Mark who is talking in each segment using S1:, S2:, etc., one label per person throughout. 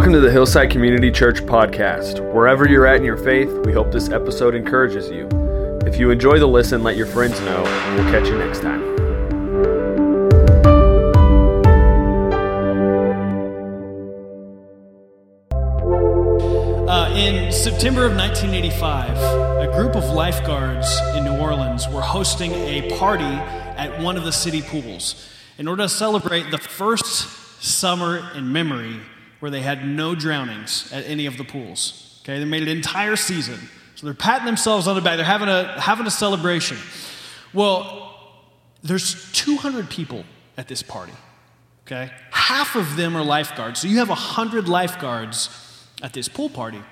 S1: Welcome to the Hillside Community Church podcast. Wherever you're at in your faith, we hope this episode encourages you. If you enjoy the listen, let your friends know, and we'll catch you next time.
S2: Uh, in September of 1985, a group of lifeguards in New Orleans were hosting a party at one of the city pools in order to celebrate the first summer in memory where they had no drownings at any of the pools. Okay, they made an entire season. So they're patting themselves on the back. They're having a, having a celebration. Well, there's 200 people at this party. Okay, half of them are lifeguards. So you have 100 lifeguards at this pool party.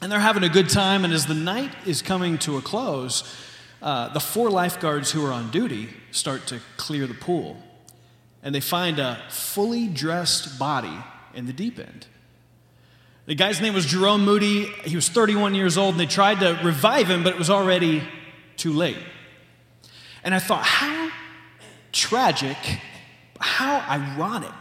S2: And they're having a good time. And as the night is coming to a close, uh, the four lifeguards who are on duty start to clear the pool. And they find a fully dressed body in the deep end. The guy's name was Jerome Moody. He was 31 years old, and they tried to revive him, but it was already too late. And I thought, how tragic, how ironic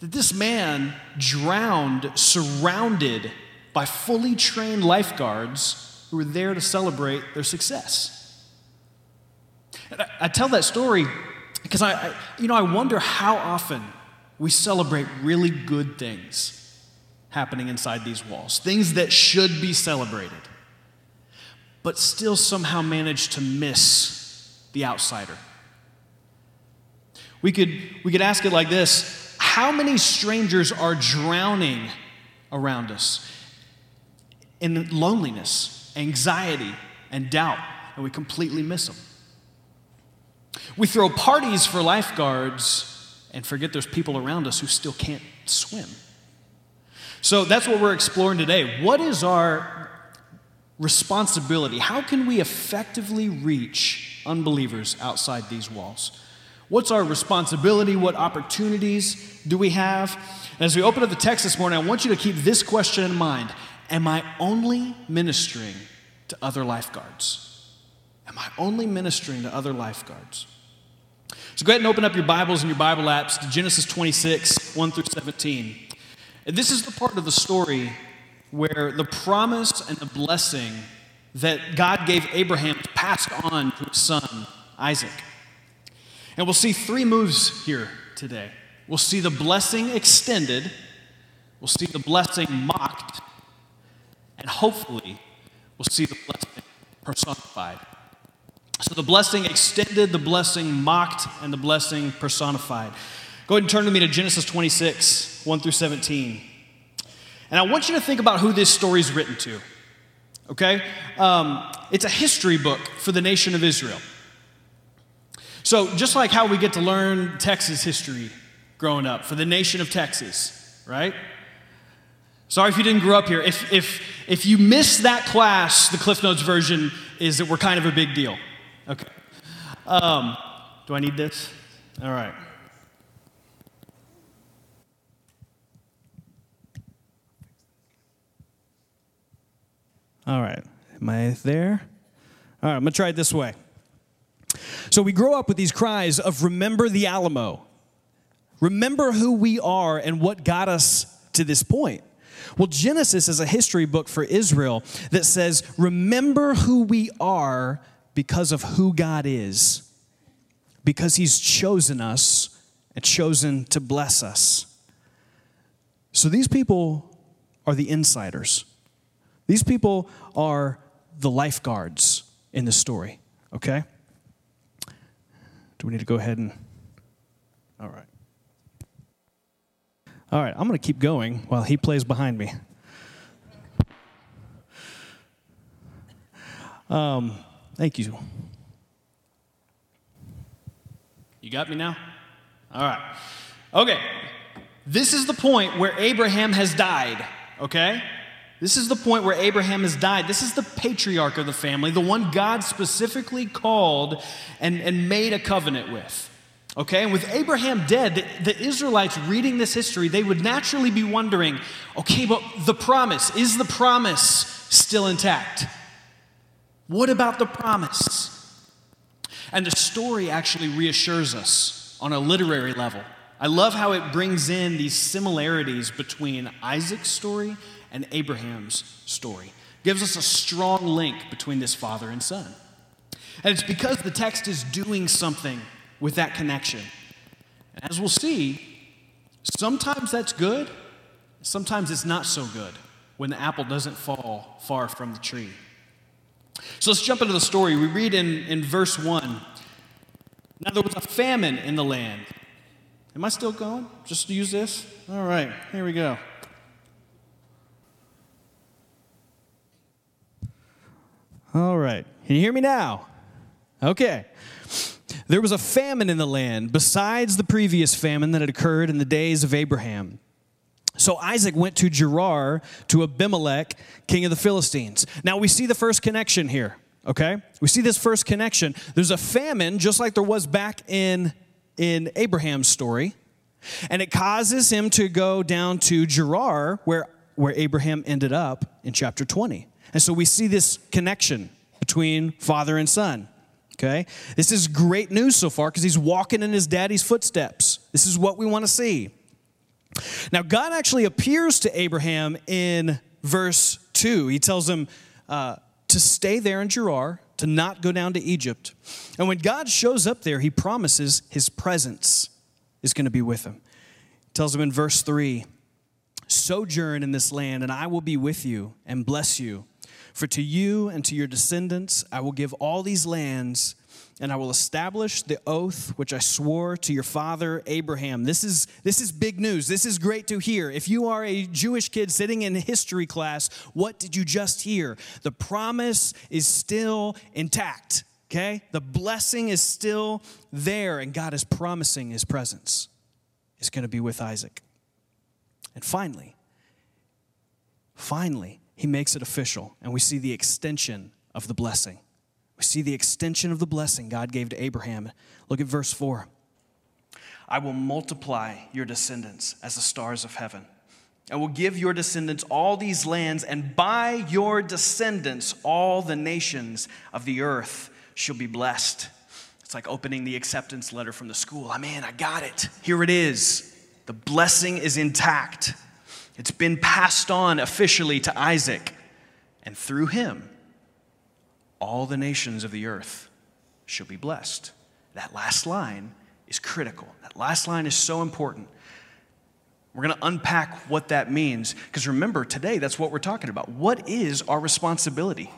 S2: that this man drowned surrounded by fully trained lifeguards who were there to celebrate their success. I, I, tell that story because I, I, you know, I wonder how often we celebrate really good things happening inside these walls, things that should be celebrated, but still somehow manage to miss the outsider. We could, we could ask it like this How many strangers are drowning around us in loneliness, anxiety, and doubt, and we completely miss them? We throw parties for lifeguards and forget there's people around us who still can't swim. So that's what we're exploring today. What is our responsibility? How can we effectively reach unbelievers outside these walls? What's our responsibility? What opportunities do we have? And as we open up the text this morning, I want you to keep this question in mind Am I only ministering to other lifeguards? Am I only ministering to other lifeguards? So go ahead and open up your Bibles and your Bible apps to Genesis 26, 1 through 17. And this is the part of the story where the promise and the blessing that God gave Abraham passed on to his son, Isaac. And we'll see three moves here today. We'll see the blessing extended, we'll see the blessing mocked, and hopefully, we'll see the blessing personified. So the blessing extended, the blessing mocked, and the blessing personified. Go ahead and turn to me to Genesis 26, 1 through 17. And I want you to think about who this story is written to. Okay? Um, it's a history book for the nation of Israel. So, just like how we get to learn Texas history growing up for the nation of Texas, right? Sorry if you didn't grow up here. If, if, if you missed that class, the Cliff Notes version is that we're kind of a big deal. Okay. Um, do I need this? All right. All right. Am I there? All right, I'm going to try it this way. So we grow up with these cries of remember the Alamo. Remember who we are and what got us to this point. Well, Genesis is a history book for Israel that says, remember who we are because of who God is, because He's chosen us and chosen to bless us. So these people are the insiders. These people are the lifeguards in the story, okay? Do we need to go ahead and. All right. All right, I'm going to keep going while he plays behind me. Um, Thank you. You got me now? All right. Okay. This is the point where Abraham has died, okay? This is the point where Abraham has died. This is the patriarch of the family, the one God specifically called and, and made a covenant with. Okay, and with Abraham dead, the, the, Israelites reading this history, they would naturally be wondering okay, but the promise, is the promise still intact? What about the promise? And the story actually reassures us on a literary level I love how it brings in these similarities between Isaac's story and Abraham's story. gives us a strong link between this father and son. And it's because the text is doing something with that connection. As we'll see, sometimes that's good, sometimes it's not so good when the apple doesn't fall far from the tree. So let's jump into the story. We read in, in verse 1 Now there was a famine in the land. Am I still going? Just use this? All right, here we go. All right. Can you hear me now? Okay. There was a famine in the land besides the previous famine that had occurred in the days of Abraham. So Isaac went to Gerar to Abimelech, king of the Philistines. Now we see the first connection here, okay? We see this first connection. There's a famine, just like there was back in, in Abraham's story, and it causes him to go down to Gerar, where, where Abraham ended up in chapter 20. And so we see this connection between father and son. Okay? This is great news so far because he's walking in his daddy's footsteps. This is what we want to see. Now, God actually appears to Abraham in verse 2. He tells him uh, to stay there in Gerar, to not go down to Egypt. And when God shows up there, he promises his presence is going to be with him. He tells him in verse 3 Sojourn in this land, and I will be with you and bless you. For to you and to your descendants I will give all these lands and I will establish the oath which I swore to your father Abraham. This is, this is big news. This is great to hear. If you are a Jewish kid sitting in history class, what did you just hear? The promise is still intact, okay? The blessing is still there, and God is promising his presence is going to be with Isaac. And finally, finally, he makes it official, and we see the extension of the blessing. We see the extension of the blessing God gave to Abraham. Look at verse 4. I will multiply your descendants as the stars of heaven. I will give your descendants all these lands, and by your descendants, all the nations of the earth shall be blessed. It's like opening the acceptance letter from the school. I mean, I got it. Here it is. The blessing is intact. It's been passed on officially to Isaac, and through him, all the nations of the earth shall be blessed. That last line is critical. That last line is so important. We're going to unpack what that means because remember, today that's what we're talking about. What is our responsibility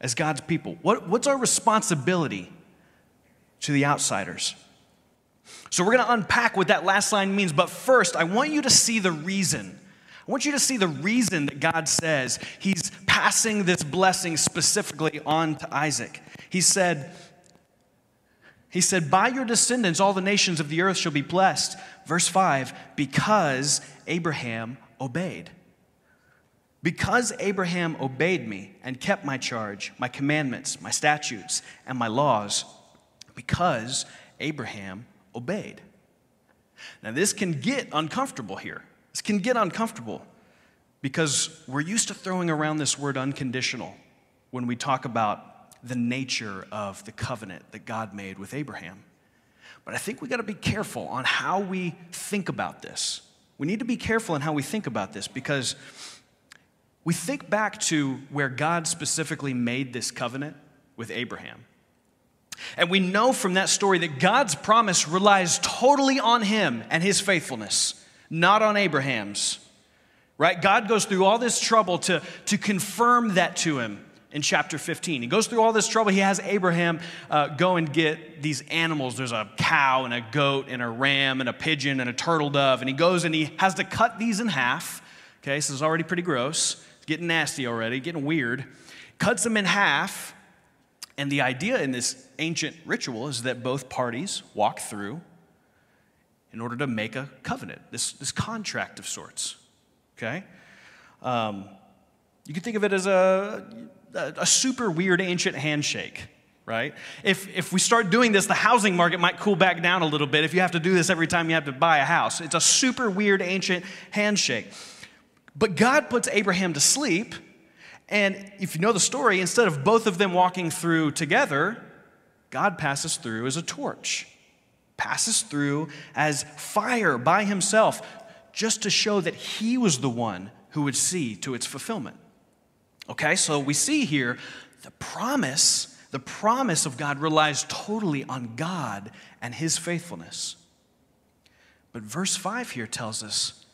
S2: as God's people? What, what's our responsibility to the outsiders? So we're going to unpack what that last line means, but first, I want you to see the reason. I want you to see the reason that God says He's passing this blessing specifically on to Isaac. He said, he said, By your descendants, all the nations of the earth shall be blessed. Verse 5 because Abraham obeyed. Because Abraham obeyed me and kept my charge, my commandments, my statutes, and my laws, because Abraham obeyed. Now, this can get uncomfortable here. This can get uncomfortable because we're used to throwing around this word unconditional when we talk about the nature of the covenant that God made with Abraham. But I think we got to be careful on how we think about this. We need to be careful in how we think about this because we think back to where God specifically made this covenant with Abraham. And we know from that story that God's promise relies totally on him and his faithfulness, not on Abraham's right? God goes through all this trouble to, to confirm that to him in chapter 15. He goes through all this trouble. He has Abraham uh, go and get these animals. There's a cow and a goat and a ram and a pigeon and a turtle dove. And he goes and he has to cut these in half. Okay, so it's already pretty gross. It's getting nasty already, getting weird. Cuts them in half. And the idea in this ancient ritual is that both parties walk through in order to make a covenant, this, this contract of sorts okay? Um, you can think of it as a, a super weird ancient handshake, right? If, if we start doing this, the housing market might cool back down a little bit if you have to do this every time you have to buy a house. It's a super weird ancient handshake. But God puts Abraham to sleep, and if you know the story, instead of both of them walking through together, God passes through as a torch passes through as fire by himself, just to show that he was the one who would see to its fulfillment. Okay, so we see here the promise, the promise of God relies totally on God and his faithfulness. But verse 5 here tells us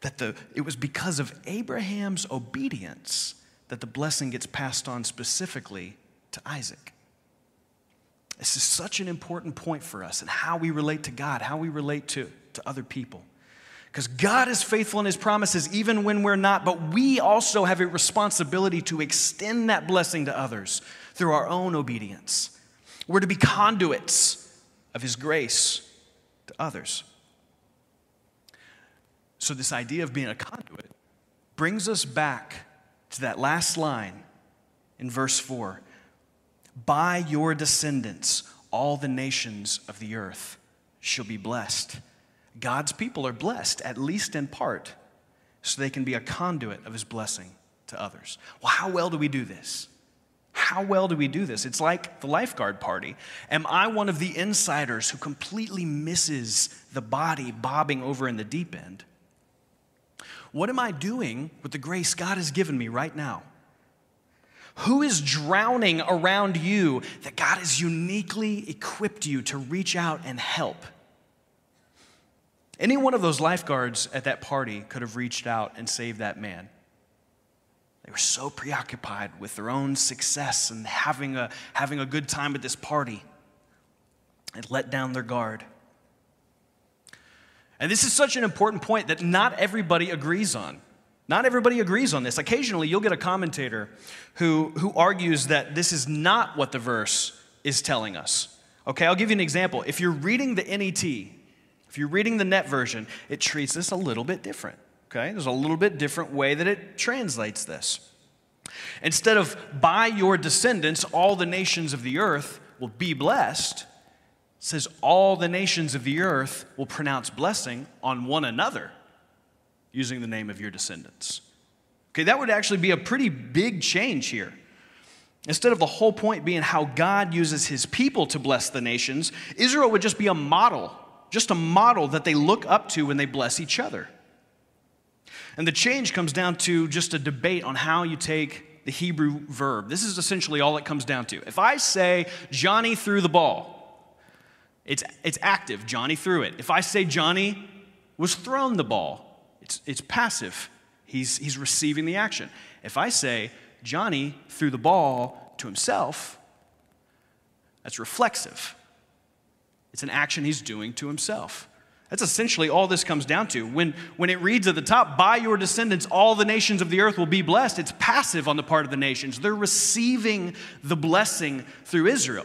S2: that the, it was because of Abraham's obedience that the blessing gets passed on specifically to Isaac. This is such an important point for us and how we relate to God, how we relate to, to other people. Because God is faithful in his promises even when we're not, but we also have a responsibility to extend that blessing to others through our own obedience. We're to be conduits of his grace to others. So, this idea of being a conduit brings us back to that last line in verse 4 By your descendants, all the nations of the earth shall be blessed. God's people are blessed, at least in part, so they can be a conduit of his blessing to others. Well, how well do we do this? How well do we do this? It's like the lifeguard party. Am I one of the insiders who completely misses the body bobbing over in the deep end? What am I doing with the grace God has given me right now? Who is drowning around you that God has uniquely equipped you to reach out and help? Any one of those lifeguards at that party could have reached out and saved that man. They were so preoccupied with their own success and having a, having a good time at this party. It let down their guard. And this is such an important point that not everybody agrees on. Not everybody agrees on this. Occasionally, you'll get a commentator who, who argues that this is not what the verse is telling us. Okay, I'll give you an example. If you're reading the NET, if you're reading the NET version, it treats this a little bit different. Okay, there's a little bit different way that it translates this. Instead of by your descendants, all the nations of the earth will be blessed, says all the nations of the earth will pronounce blessing on one another using the name of your descendants. Okay, that would actually be a pretty big change here. Instead of the whole point being how God uses his people to bless the nations, Israel would just be a model, just a model that they look up to when they bless each other. And the change comes down to just a debate on how you take the Hebrew verb. This is essentially all it comes down to. If I say, Johnny threw the ball, it's, it's active. Johnny threw it. If I say Johnny was thrown the ball, it's, it's passive. He's, he's receiving the action. If I say Johnny threw the ball to himself, that's reflexive. It's an action he's doing to himself. That's essentially all this comes down to. When, when it reads at the top, by your descendants, all the nations of the earth will be blessed, it's passive on the part of the nations. They're receiving the blessing through Israel.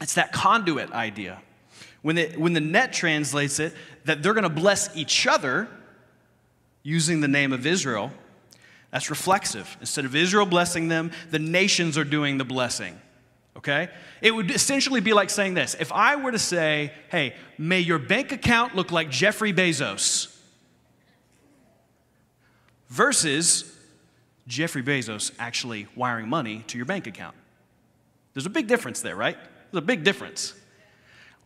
S2: It's that conduit idea. When, when the NET translates it, that they're going to bless each other using the name of Israel, that's reflexive. Instead of Israel blessing them, the nations are doing the blessing. Okay? It would essentially be like saying this if I were to say, hey, may your bank account look like Jeffrey Bezos, versus Jeffrey Bezos actually wiring money to your bank account. There's a big difference there, right? There's a big difference.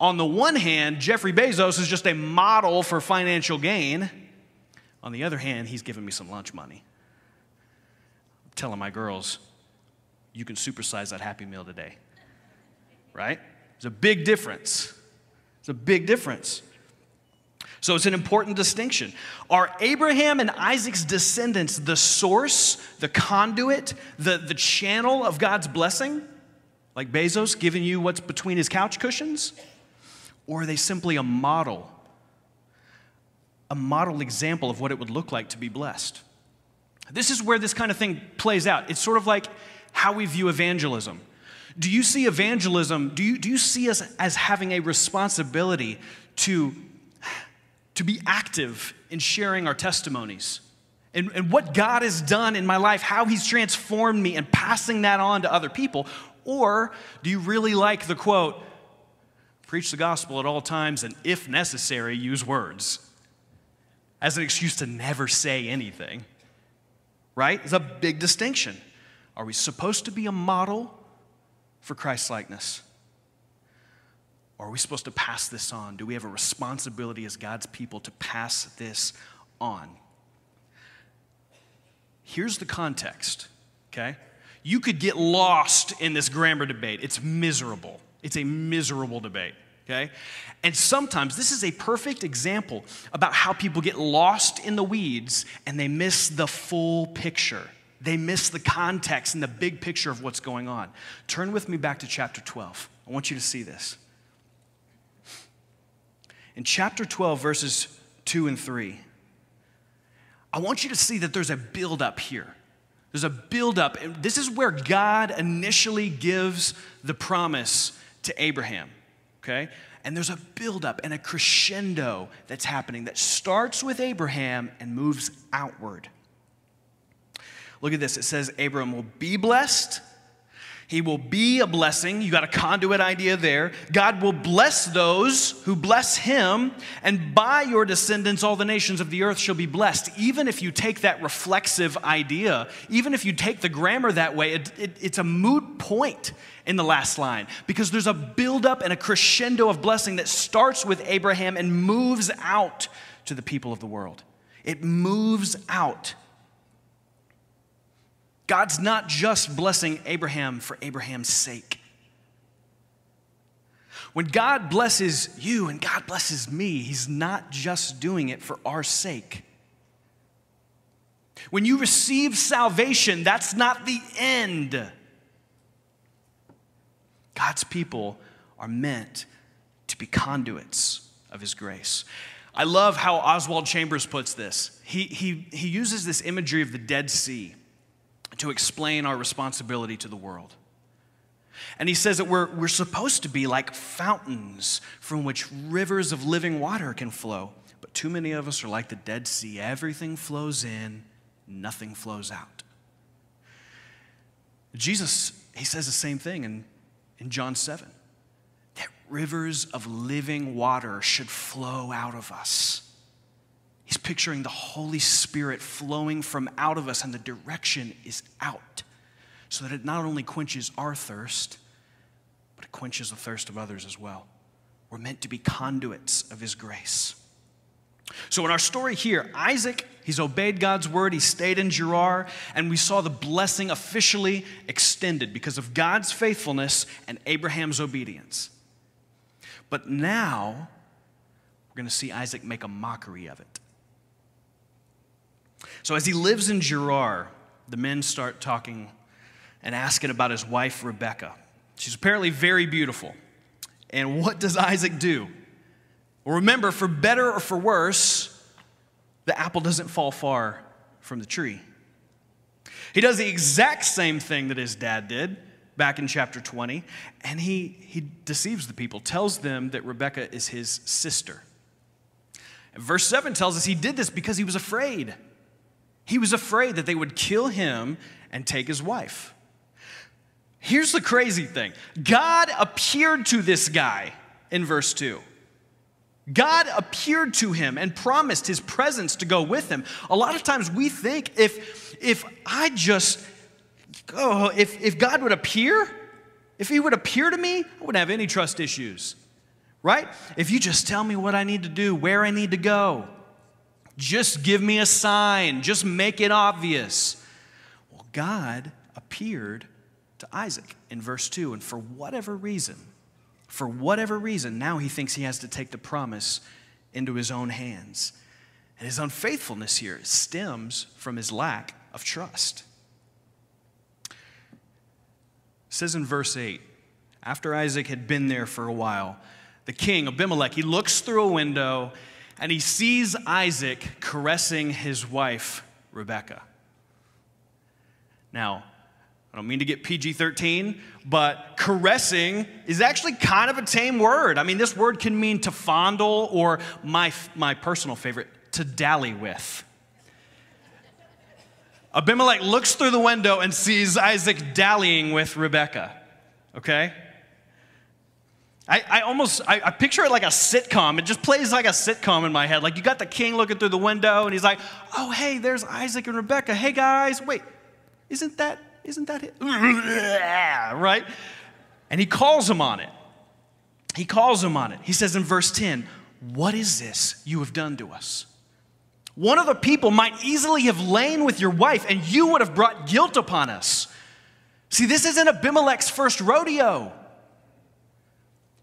S2: On the one hand, Jeffrey Bezos is just a model for financial gain. On the other hand, he's giving me some lunch money. I'm telling my girls, you can supersize that Happy Meal today. Right? There's a big difference. It's a big difference. So it's an important distinction. Are Abraham and Isaac's descendants the source, the conduit, the, the channel of God's blessing? Like Bezos giving you what's between his couch cushions? Or are they simply a model? A model example of what it would look like to be blessed. This is where this kind of thing plays out. It's sort of like how we view evangelism. Do you see evangelism, do you, do you see us as having a responsibility to, to be active in sharing our testimonies? And, and what God has done in my life, how He's transformed me, and passing that on to other people? Or do you really like the quote, Preach the gospel at all times, and if necessary, use words as an excuse to never say anything. Right? It's a big distinction. Are we supposed to be a model for Christ likeness? Are we supposed to pass this on? Do we have a responsibility as God's people to pass this on? Here's the context, okay? You could get lost in this grammar debate. It's miserable. It's a miserable debate, okay? And sometimes this is a perfect example about how people get lost in the weeds and they miss the full picture. They miss the context and the big picture of what's going on. Turn with me back to chapter 12. I want you to see this. In chapter 12, verses 2 and 3, I want you to see that there's a buildup here. There's a buildup. And this is where God initially gives the promise to Abraham, okay? And there's a buildup and a crescendo that's happening that starts with Abraham and moves outward. Look at this. It says, Abram will be blessed he will be a blessing. You got a conduit idea there. God will bless those who bless him, and by your descendants, all the nations of the earth shall be blessed. Even if you take that reflexive idea, even if you take the grammar that way, it, it, it's a moot point in the last line because there's a buildup and a crescendo of blessing that starts with Abraham and moves out to the people of the world. It moves out God's not just blessing Abraham for Abraham's sake. When God blesses you and God blesses me, He's not just doing it for our sake. When you receive salvation, that's not the end. God's people are meant to be conduits of His grace. I love how Oswald Chambers puts this. He, he, he uses this imagery of the Dead Sea to explain our responsibility to the world. And he says that we're, we're supposed to be like fountains from which rivers of living water can flow. But too many of us are like the Dead Sea. Everything flows in, nothing flows out. Jesus, he says the same thing in, in John 7 that rivers of living water should flow out of us. He's picturing the Holy Spirit flowing from out of us, and the direction is out, so that it not only quenches our thirst, but it quenches the thirst of others as well. We're meant to be conduits of His grace. So, in our story here, Isaac, he's obeyed God's word, he stayed in Gerar, and we saw the blessing officially extended because of God's faithfulness and Abraham's obedience. But now, we're going to see Isaac make a mockery of it. So as he lives in Gerar, the men start talking and asking about his wife, Rebecca. She's apparently very beautiful. And what does Isaac do? Well, remember, for better or for worse, the apple doesn't fall far from the tree. He does the exact same thing that his dad did back in chapter 20, and he, he deceives the people, tells them that Rebecca is his sister. And verse 7 tells us he did this because he was afraid. He was afraid that they would kill him and take his wife. Here's the crazy thing God appeared to this guy in verse 2. God appeared to him and promised his presence to go with him. A lot of times we think if, if I just, oh, if, if God would appear, if he would appear to me, I wouldn't have any trust issues, right? If you just tell me what I need to do, where I need to go, just give me a sign, just make it obvious. Well, God appeared to Isaac in verse 2, and for whatever reason, for whatever reason, now he thinks he has to take the promise into his own hands. And his unfaithfulness here stems from his lack of trust. It says in verse 8, after Isaac had been there for a while, the king, Abimelech, he looks through a window and he sees Isaac caressing his wife, Rebecca. Now, I don't mean to get PG 13, but caressing is actually kind of a tame word. I mean, this word can mean to fondle or my, my personal favorite, to dally with. Abimelech looks through the window and sees Isaac dallying with Rebecca. Okay? I, I almost I, I, picture it like a sitcom. It just plays like a sitcom in my head. Like you got the king looking through the window, and he's like, "Oh, hey, there's Isaac and Rebecca. Hey guys, wait, isn't that isn't that it? right?" And he calls him on it. he calls him on it. He says in verse 10, What is this you have done to us? One of the people might easily have lain with your wife, and you would have brought guilt upon us. See, this isn't Abimelech's first rodeo.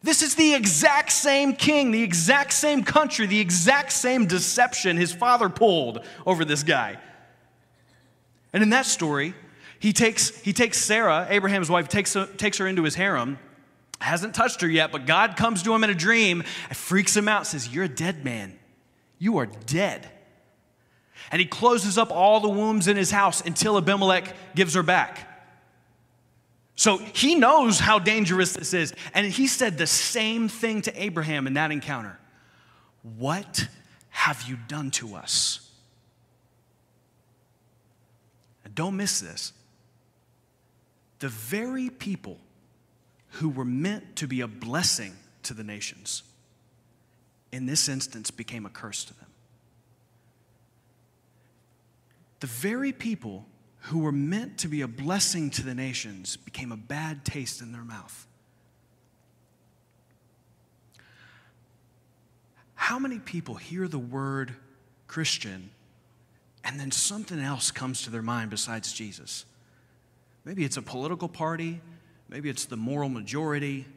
S2: This is the exact same king, the exact same country, the exact same deception his father pulled over this guy. And in that story, he takes, he takes Sarah, Abraham's wife, takes, takes her into his harem, hasn't touched her yet, but God comes to him in a dream and freaks him out, says, You're a dead man. You are dead. And he closes up all the wombs in his house until Abimelech gives her back. So he knows how dangerous this is. And he said the same thing to Abraham in that encounter What have you done to us? And don't miss this. The very people who were meant to be a blessing to the nations, in this instance, became a curse to them. The very people who were meant to be a blessing to the nations became a bad taste in their mouth. How many people hear the word Christian and then something else comes to their mind besides Jesus? Maybe it's a political party, maybe it's the moral majority.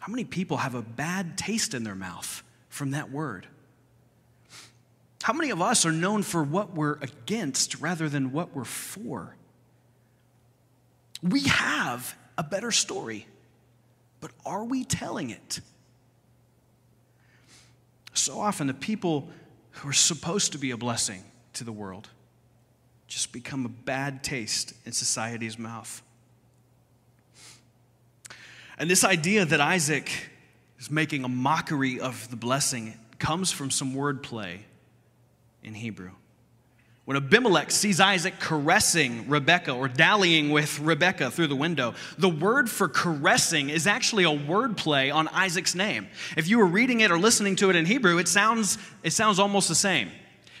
S2: How many people have a bad taste in their mouth from that word? How many of us are known for what we're against rather than what we're for? We have a better story, but are we telling it? So often, the people who are supposed to be a blessing to the world just become a bad taste in society's mouth. And this idea that Isaac is making a mockery of the blessing comes from some wordplay in Hebrew. When Abimelech sees Isaac caressing Rebekah or dallying with Rebekah through the window, the word for caressing is actually a word play on Isaac's name. If you were reading it or listening to it in Hebrew, it sounds, it sounds almost the same.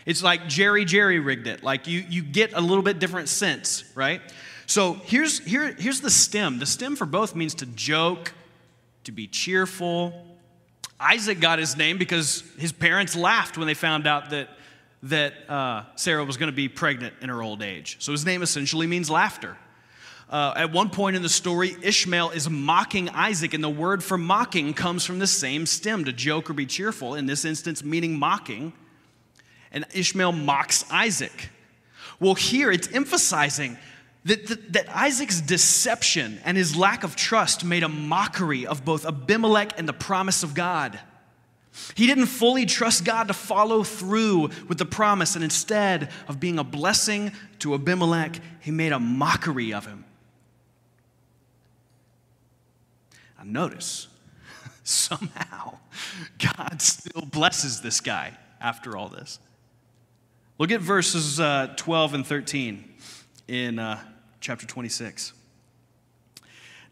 S2: It's like Jerry Jerry rigged it. Like you, you get a little bit different sense, right? So here's, here, here's the stem. The stem for both means to joke, to be cheerful. Isaac got his name because his parents laughed when they found out that that uh, Sarah was going to be pregnant in her old age. So his name essentially means laughter. Uh, at one point in the story, Ishmael is mocking Isaac, and the word for mocking comes from the same stem to joke or be cheerful, in this instance, meaning mocking. And Ishmael mocks Isaac. Well, here it's emphasizing that, that, that, Isaac's deception and his lack of trust made a mockery of both Abimelech and the promise of God. He didn't fully trust God to follow through with the promise, and instead of being a blessing to Abimelech, he made a mockery of him. Now, notice, somehow, God still blesses this guy after all this. Look at verses uh, 12 and 13 in uh, chapter 26.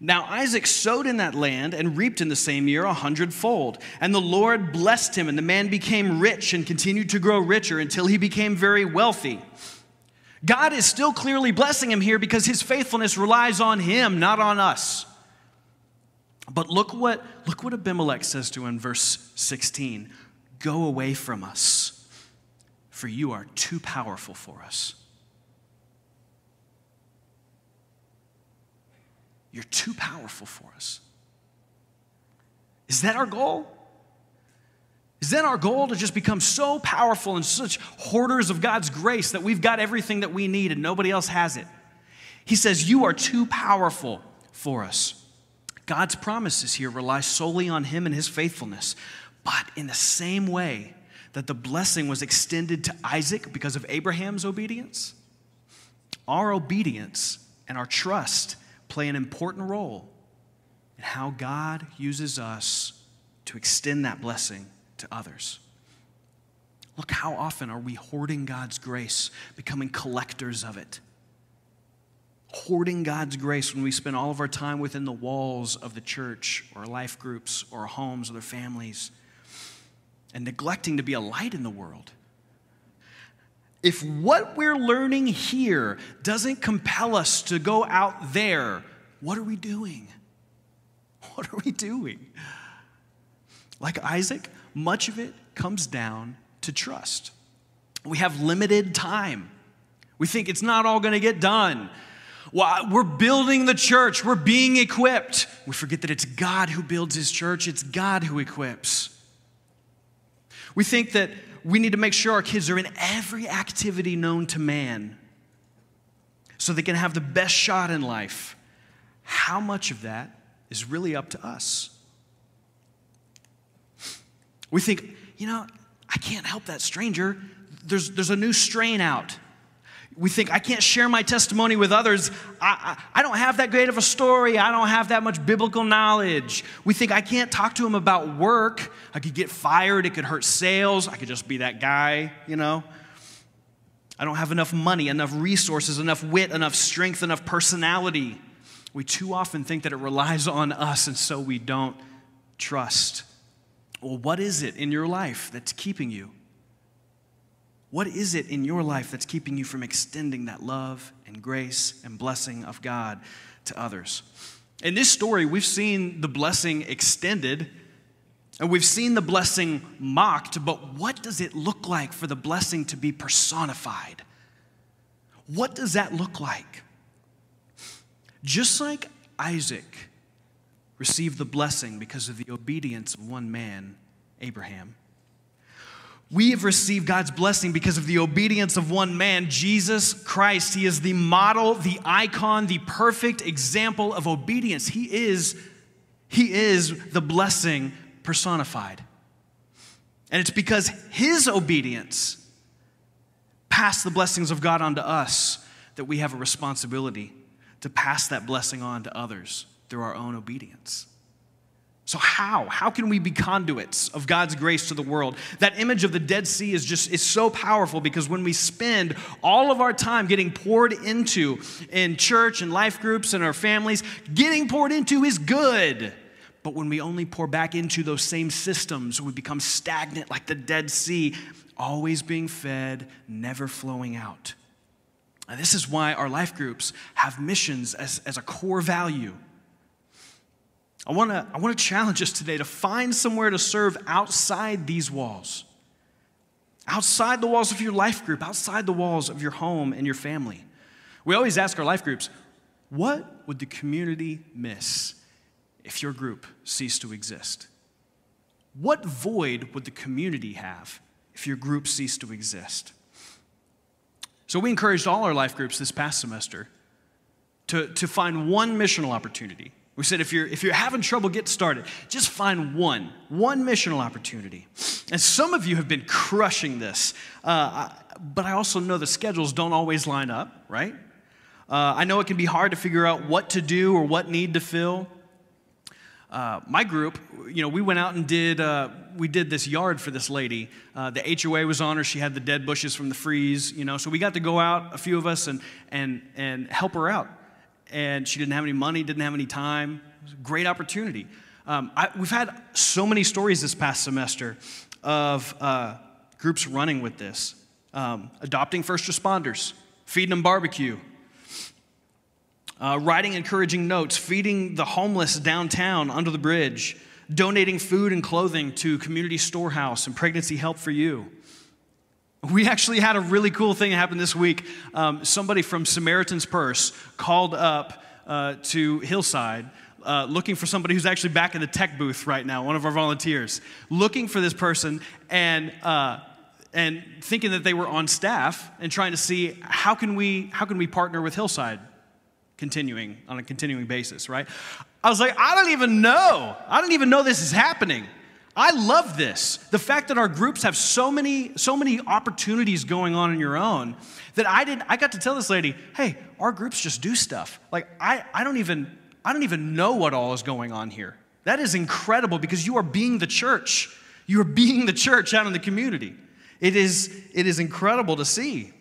S2: Now Isaac sowed in that land and reaped in the same year a hundredfold. And the Lord blessed him, and the man became rich and continued to grow richer until he became very wealthy. God is still clearly blessing him here because his faithfulness relies on him, not on us. But look what, look what Abimelech says to him verse 16 Go away from us, for you are too powerful for us. You're too powerful for us. Is that our goal? Is that our goal to just become so powerful and such hoarders of God's grace that we've got everything that we need and nobody else has it? He says, You are too powerful for us. God's promises here rely solely on Him and His faithfulness. But in the same way that the blessing was extended to Isaac because of Abraham's obedience, our obedience and our trust play an important role in how God uses us to extend that blessing to others. Look, how often are we hoarding God's grace, becoming collectors of it? Hoarding God's grace when we spend all of our time within the walls of the church or life groups or homes or their families and neglecting to be a light in the world. If what we're learning here doesn't compel us to go out there, what are we doing? What are we doing? Like Isaac, much of it comes down to trust. We have limited time. We think it's not all going to get done. We're building the church, we're being equipped. We forget that it's God who builds his church, it's God who equips. We think that we need to make sure our kids are in every activity known to man so they can have the best shot in life. How much of that is really up to us? We think, you know, I can't help that stranger. There's, there's a new strain out. We think, I can't share my testimony with others. I, I, I, don't have that great of a story. I don't have that much biblical knowledge. We think, I can't talk to him about work. I could get fired. It could hurt sales. I could just be that guy, you know. I don't have enough money, enough resources, enough wit, enough strength, enough personality. We too often think that it relies on us, and so we don't trust. Well, what is it in your life that's keeping you? What is it in your life that's keeping you from extending that love and grace and blessing of God to others? In this story, we've seen the blessing extended and we've seen the blessing mocked, but what does it look like for the blessing to be personified? What does that look like? Just like Isaac received the blessing because of the obedience of one man, Abraham we have received God's blessing because of the obedience of one man, Jesus Christ. He is the model, the icon, the perfect example of obedience. He is, he is the blessing personified. And it's because his obedience passed the blessings of God onto us that we have a responsibility to pass that blessing on to others through our own obedience. So how? How can we be conduits of God's grace to the world? That image of the Dead Sea is just is so powerful because when we spend all of our time getting poured into in church and life groups and our families, getting poured into is good. But when we only pour back into those same systems, we become stagnant like the Dead Sea, always being fed, never flowing out. And this is why our life groups have missions as, as a core value. I want to I want to challenge us today to find somewhere to serve outside these walls. Outside the walls of your life group, outside the walls of your home and your family. We always ask our life groups, what would the community miss if your group ceased to exist? What void would the community have if your group ceased to exist? So we encouraged all our life groups this past semester to, to find one missional opportunity we said if you're, if you're having trouble getting started, just find one, one missional opportunity. And some of you have been crushing this, uh, but I also know the schedules don't always line up, right? Uh, I know it can be hard to figure out what to do or what need to fill. Uh, my group, you know, we went out and did uh, we did this yard for this lady. Uh, the HOA was on her. She had the dead bushes from the freeze, you know. So we got to go out, a few of us, and and and help her out and she didn't have any money, didn't have any time. Great opportunity. Um, I, we've had so many stories this past semester of uh, groups running with this um, adopting first responders, feeding them barbecue, uh, writing encouraging notes, feeding the homeless downtown under the bridge, donating food and clothing to Community Storehouse and Pregnancy Help for You. We actually had a really cool thing happen this week. Um, somebody from Samaritan's Purse called up uh, to Hillside. Uh, looking for somebody who's actually back in the tech booth right now, one of our volunteers, looking for this person and, uh, and thinking that they were on staff and trying to see how can we, how can we partner with Hillside continuing on a continuing basis, right? I was like, I don't even know. I don't even know this is happening. I love this. The fact that our groups have so many, so many opportunities going on in your own that I didn't, I got to tell this lady, hey, our groups just do stuff. Like I, I don't even, I don't even know what all is going on here. That is incredible because you are being the church. You are being the church out in the community. It is, it is incredible to see.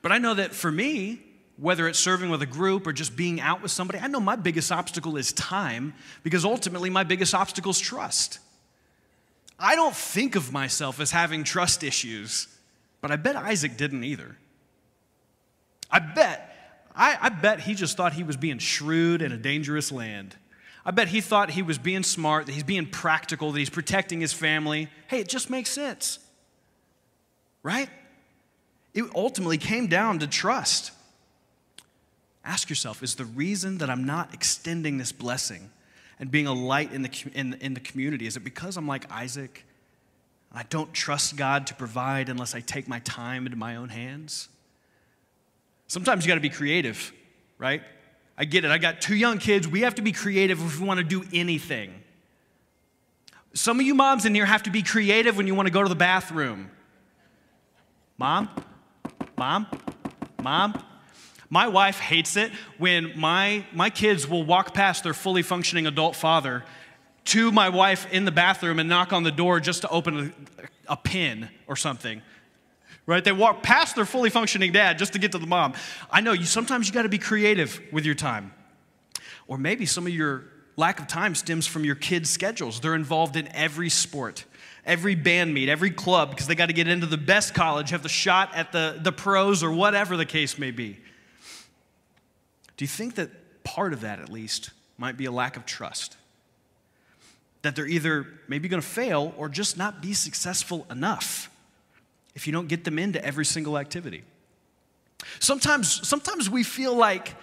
S2: But I know that for me, whether it's serving with a group or just being out with somebody, I know my biggest obstacle is time because ultimately my biggest obstacle is trust. I don't think of myself as having trust issues, but I bet Isaac didn't either. I bet, I, I bet he just thought he was being shrewd in a dangerous land. I I bet he thought he was being smart, that he's being practical, that he's protecting his family. Hey, it just makes sense. Right? It ultimately came down to trust. Ask yourself is the reason that I'm not extending this blessing and being a light in the, in, in the community, is it because I'm like Isaac? I don't trust God to provide unless I take my time into my own hands? Sometimes you got to be creative, right? I get it. I got two young kids. We have to be creative if we want to do anything. Some of you moms in here have to be creative when you want to go to the bathroom. Mom, mom, mom. My wife hates it when my, my kids will walk past their fully functioning adult father to my wife in the bathroom and knock on the door just to open a, a pin or something right? They walk past their fully functioning dad just to get to the mom. I know you sometimes you got to be creative with your time. Or maybe some of your lack of time stems from your kids' schedules. They're involved in every sport, every band meet, every club because they got to get into the best college, have the shot at the, the pros or whatever the case may be. Do you think that part of that, at least, might be a lack of trust? That they're either maybe going to fail or just not be successful enough if you don't get them into every single activity. Sometimes, sometimes we feel like,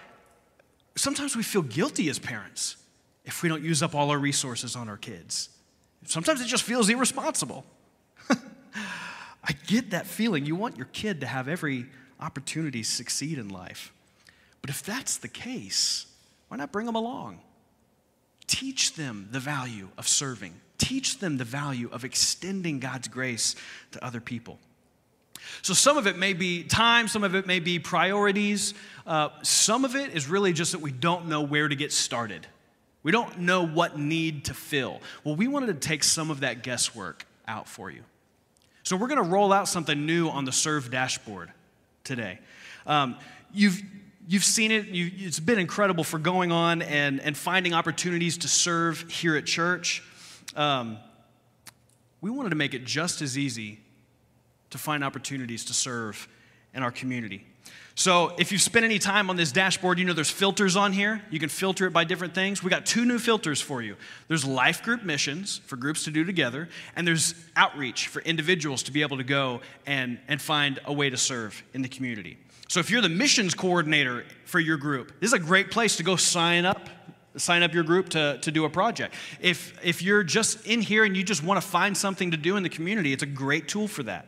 S2: sometimes we feel guilty as parents if we don't use up all our resources on our kids. Sometimes it just feels irresponsible. I get that feeling. You want your kid to have every opportunity to succeed in life. But if that's the case, why not bring them along? Teach them the value of serving, teach them the value of extending God's grace to other people. So, some of it may be time, some of it may be priorities. Uh, some of it is really just that we don't know where to get started. We don't know what need to fill. Well, we wanted to take some of that guesswork out for you. So, we're going to roll out something new on the Serve dashboard today. Um, you've You've seen it, you, it's been incredible for going on and, and finding opportunities to serve here at church. Um, we wanted to make it just as easy to find opportunities to serve in our community. So, if you've spent any time on this dashboard, you know there's filters on here. You can filter it by different things. We got two new filters for you. There's life group missions for groups to do together, and there's outreach for individuals to be able to go and, and find a way to serve in the community. So, if you're the missions coordinator for your group, this is a great place to go sign up sign up your group to, to do a project. If, if you're just in here and you just want to find something to do in the community, it's a great tool for that.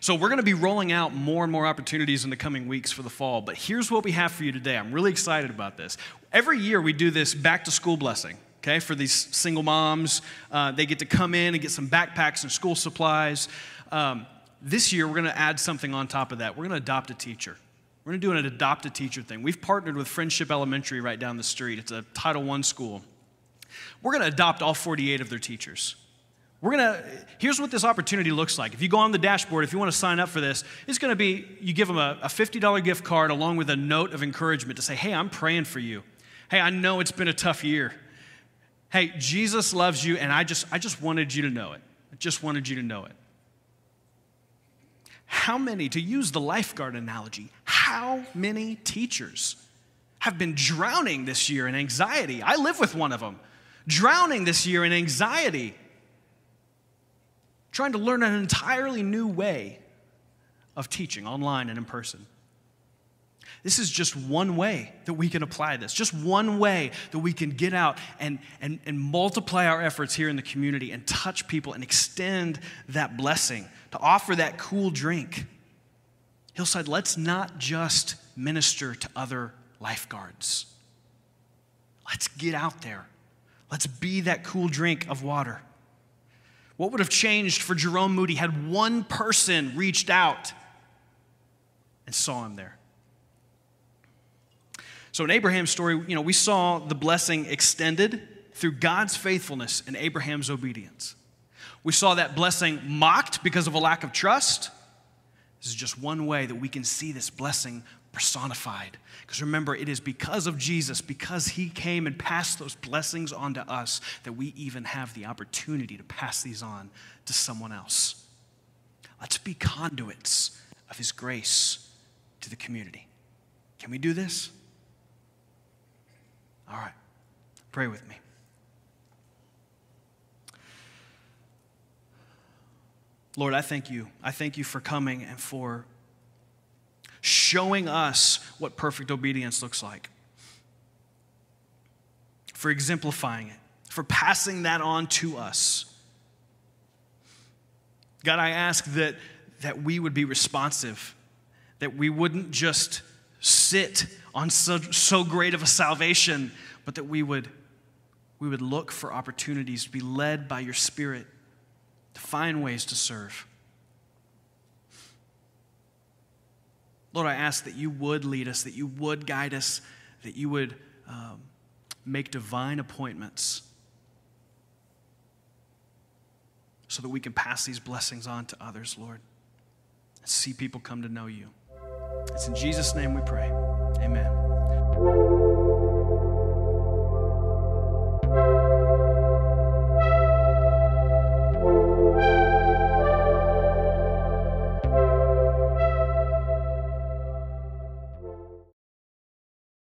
S2: So, we're going to be rolling out more and more opportunities in the coming weeks for the fall. But here's what we have for you today. I'm really excited about this. Every year, we do this back to school blessing, okay, for these single moms. Uh, they get to come in and get some backpacks and school supplies. Um, this year, we're going to add something on top of that. We're going to adopt a teacher. We're going to do an adopt a teacher thing. We've partnered with Friendship Elementary right down the street, it's a Title I school. We're going to adopt all 48 of their teachers. We're gonna, here's what this opportunity looks like. If you go on the dashboard, if you wanna sign up for this, it's gonna be you give them a, a $50 gift card along with a note of encouragement to say, hey, I'm praying for you. Hey, I know it's been a tough year. Hey, Jesus loves you, and I just, I just wanted you to know it. I just wanted you to know it. How many, to use the lifeguard analogy, how many teachers have been drowning this year in anxiety? I live with one of them. Drowning this year in anxiety trying to learn an entirely new way of teaching online and in person. This is just one way that we can apply this, just one way that we can get out and, and, and multiply our efforts here in the community and touch people and extend that blessing, to offer that cool drink. Hillside, let's not just minister to other lifeguards. Let's get out there. Let's be that cool drink of water. What would have changed for Jerome Moody had one person reached out and saw him there? So in Abraham's story, you know, we saw the blessing extended through God's faithfulness and Abraham's obedience. We saw that blessing mocked because of a lack of trust. This is just one way that we can see this blessing personified. Because remember, it is because of Jesus, because he came and passed those blessings on to us, that we even have the opportunity to pass these on to someone else. Let's be conduits of his grace to the community. Can we do this? All right. Pray with me. Lord, I thank you. I thank you for coming and for showing us what perfect obedience looks like, for exemplifying it, for passing that on to us. God, I ask that, that we would be responsive, that we wouldn't just sit on so, so great of a salvation, but that we would, we would look for opportunities to be led by your Spirit to find ways to serve. Lord, I ask that you would lead us, that you would guide us, that you would um, make divine appointments so that we can pass these blessings on to others, Lord, and see people come to know you. It's in Jesus' name we pray. Amen.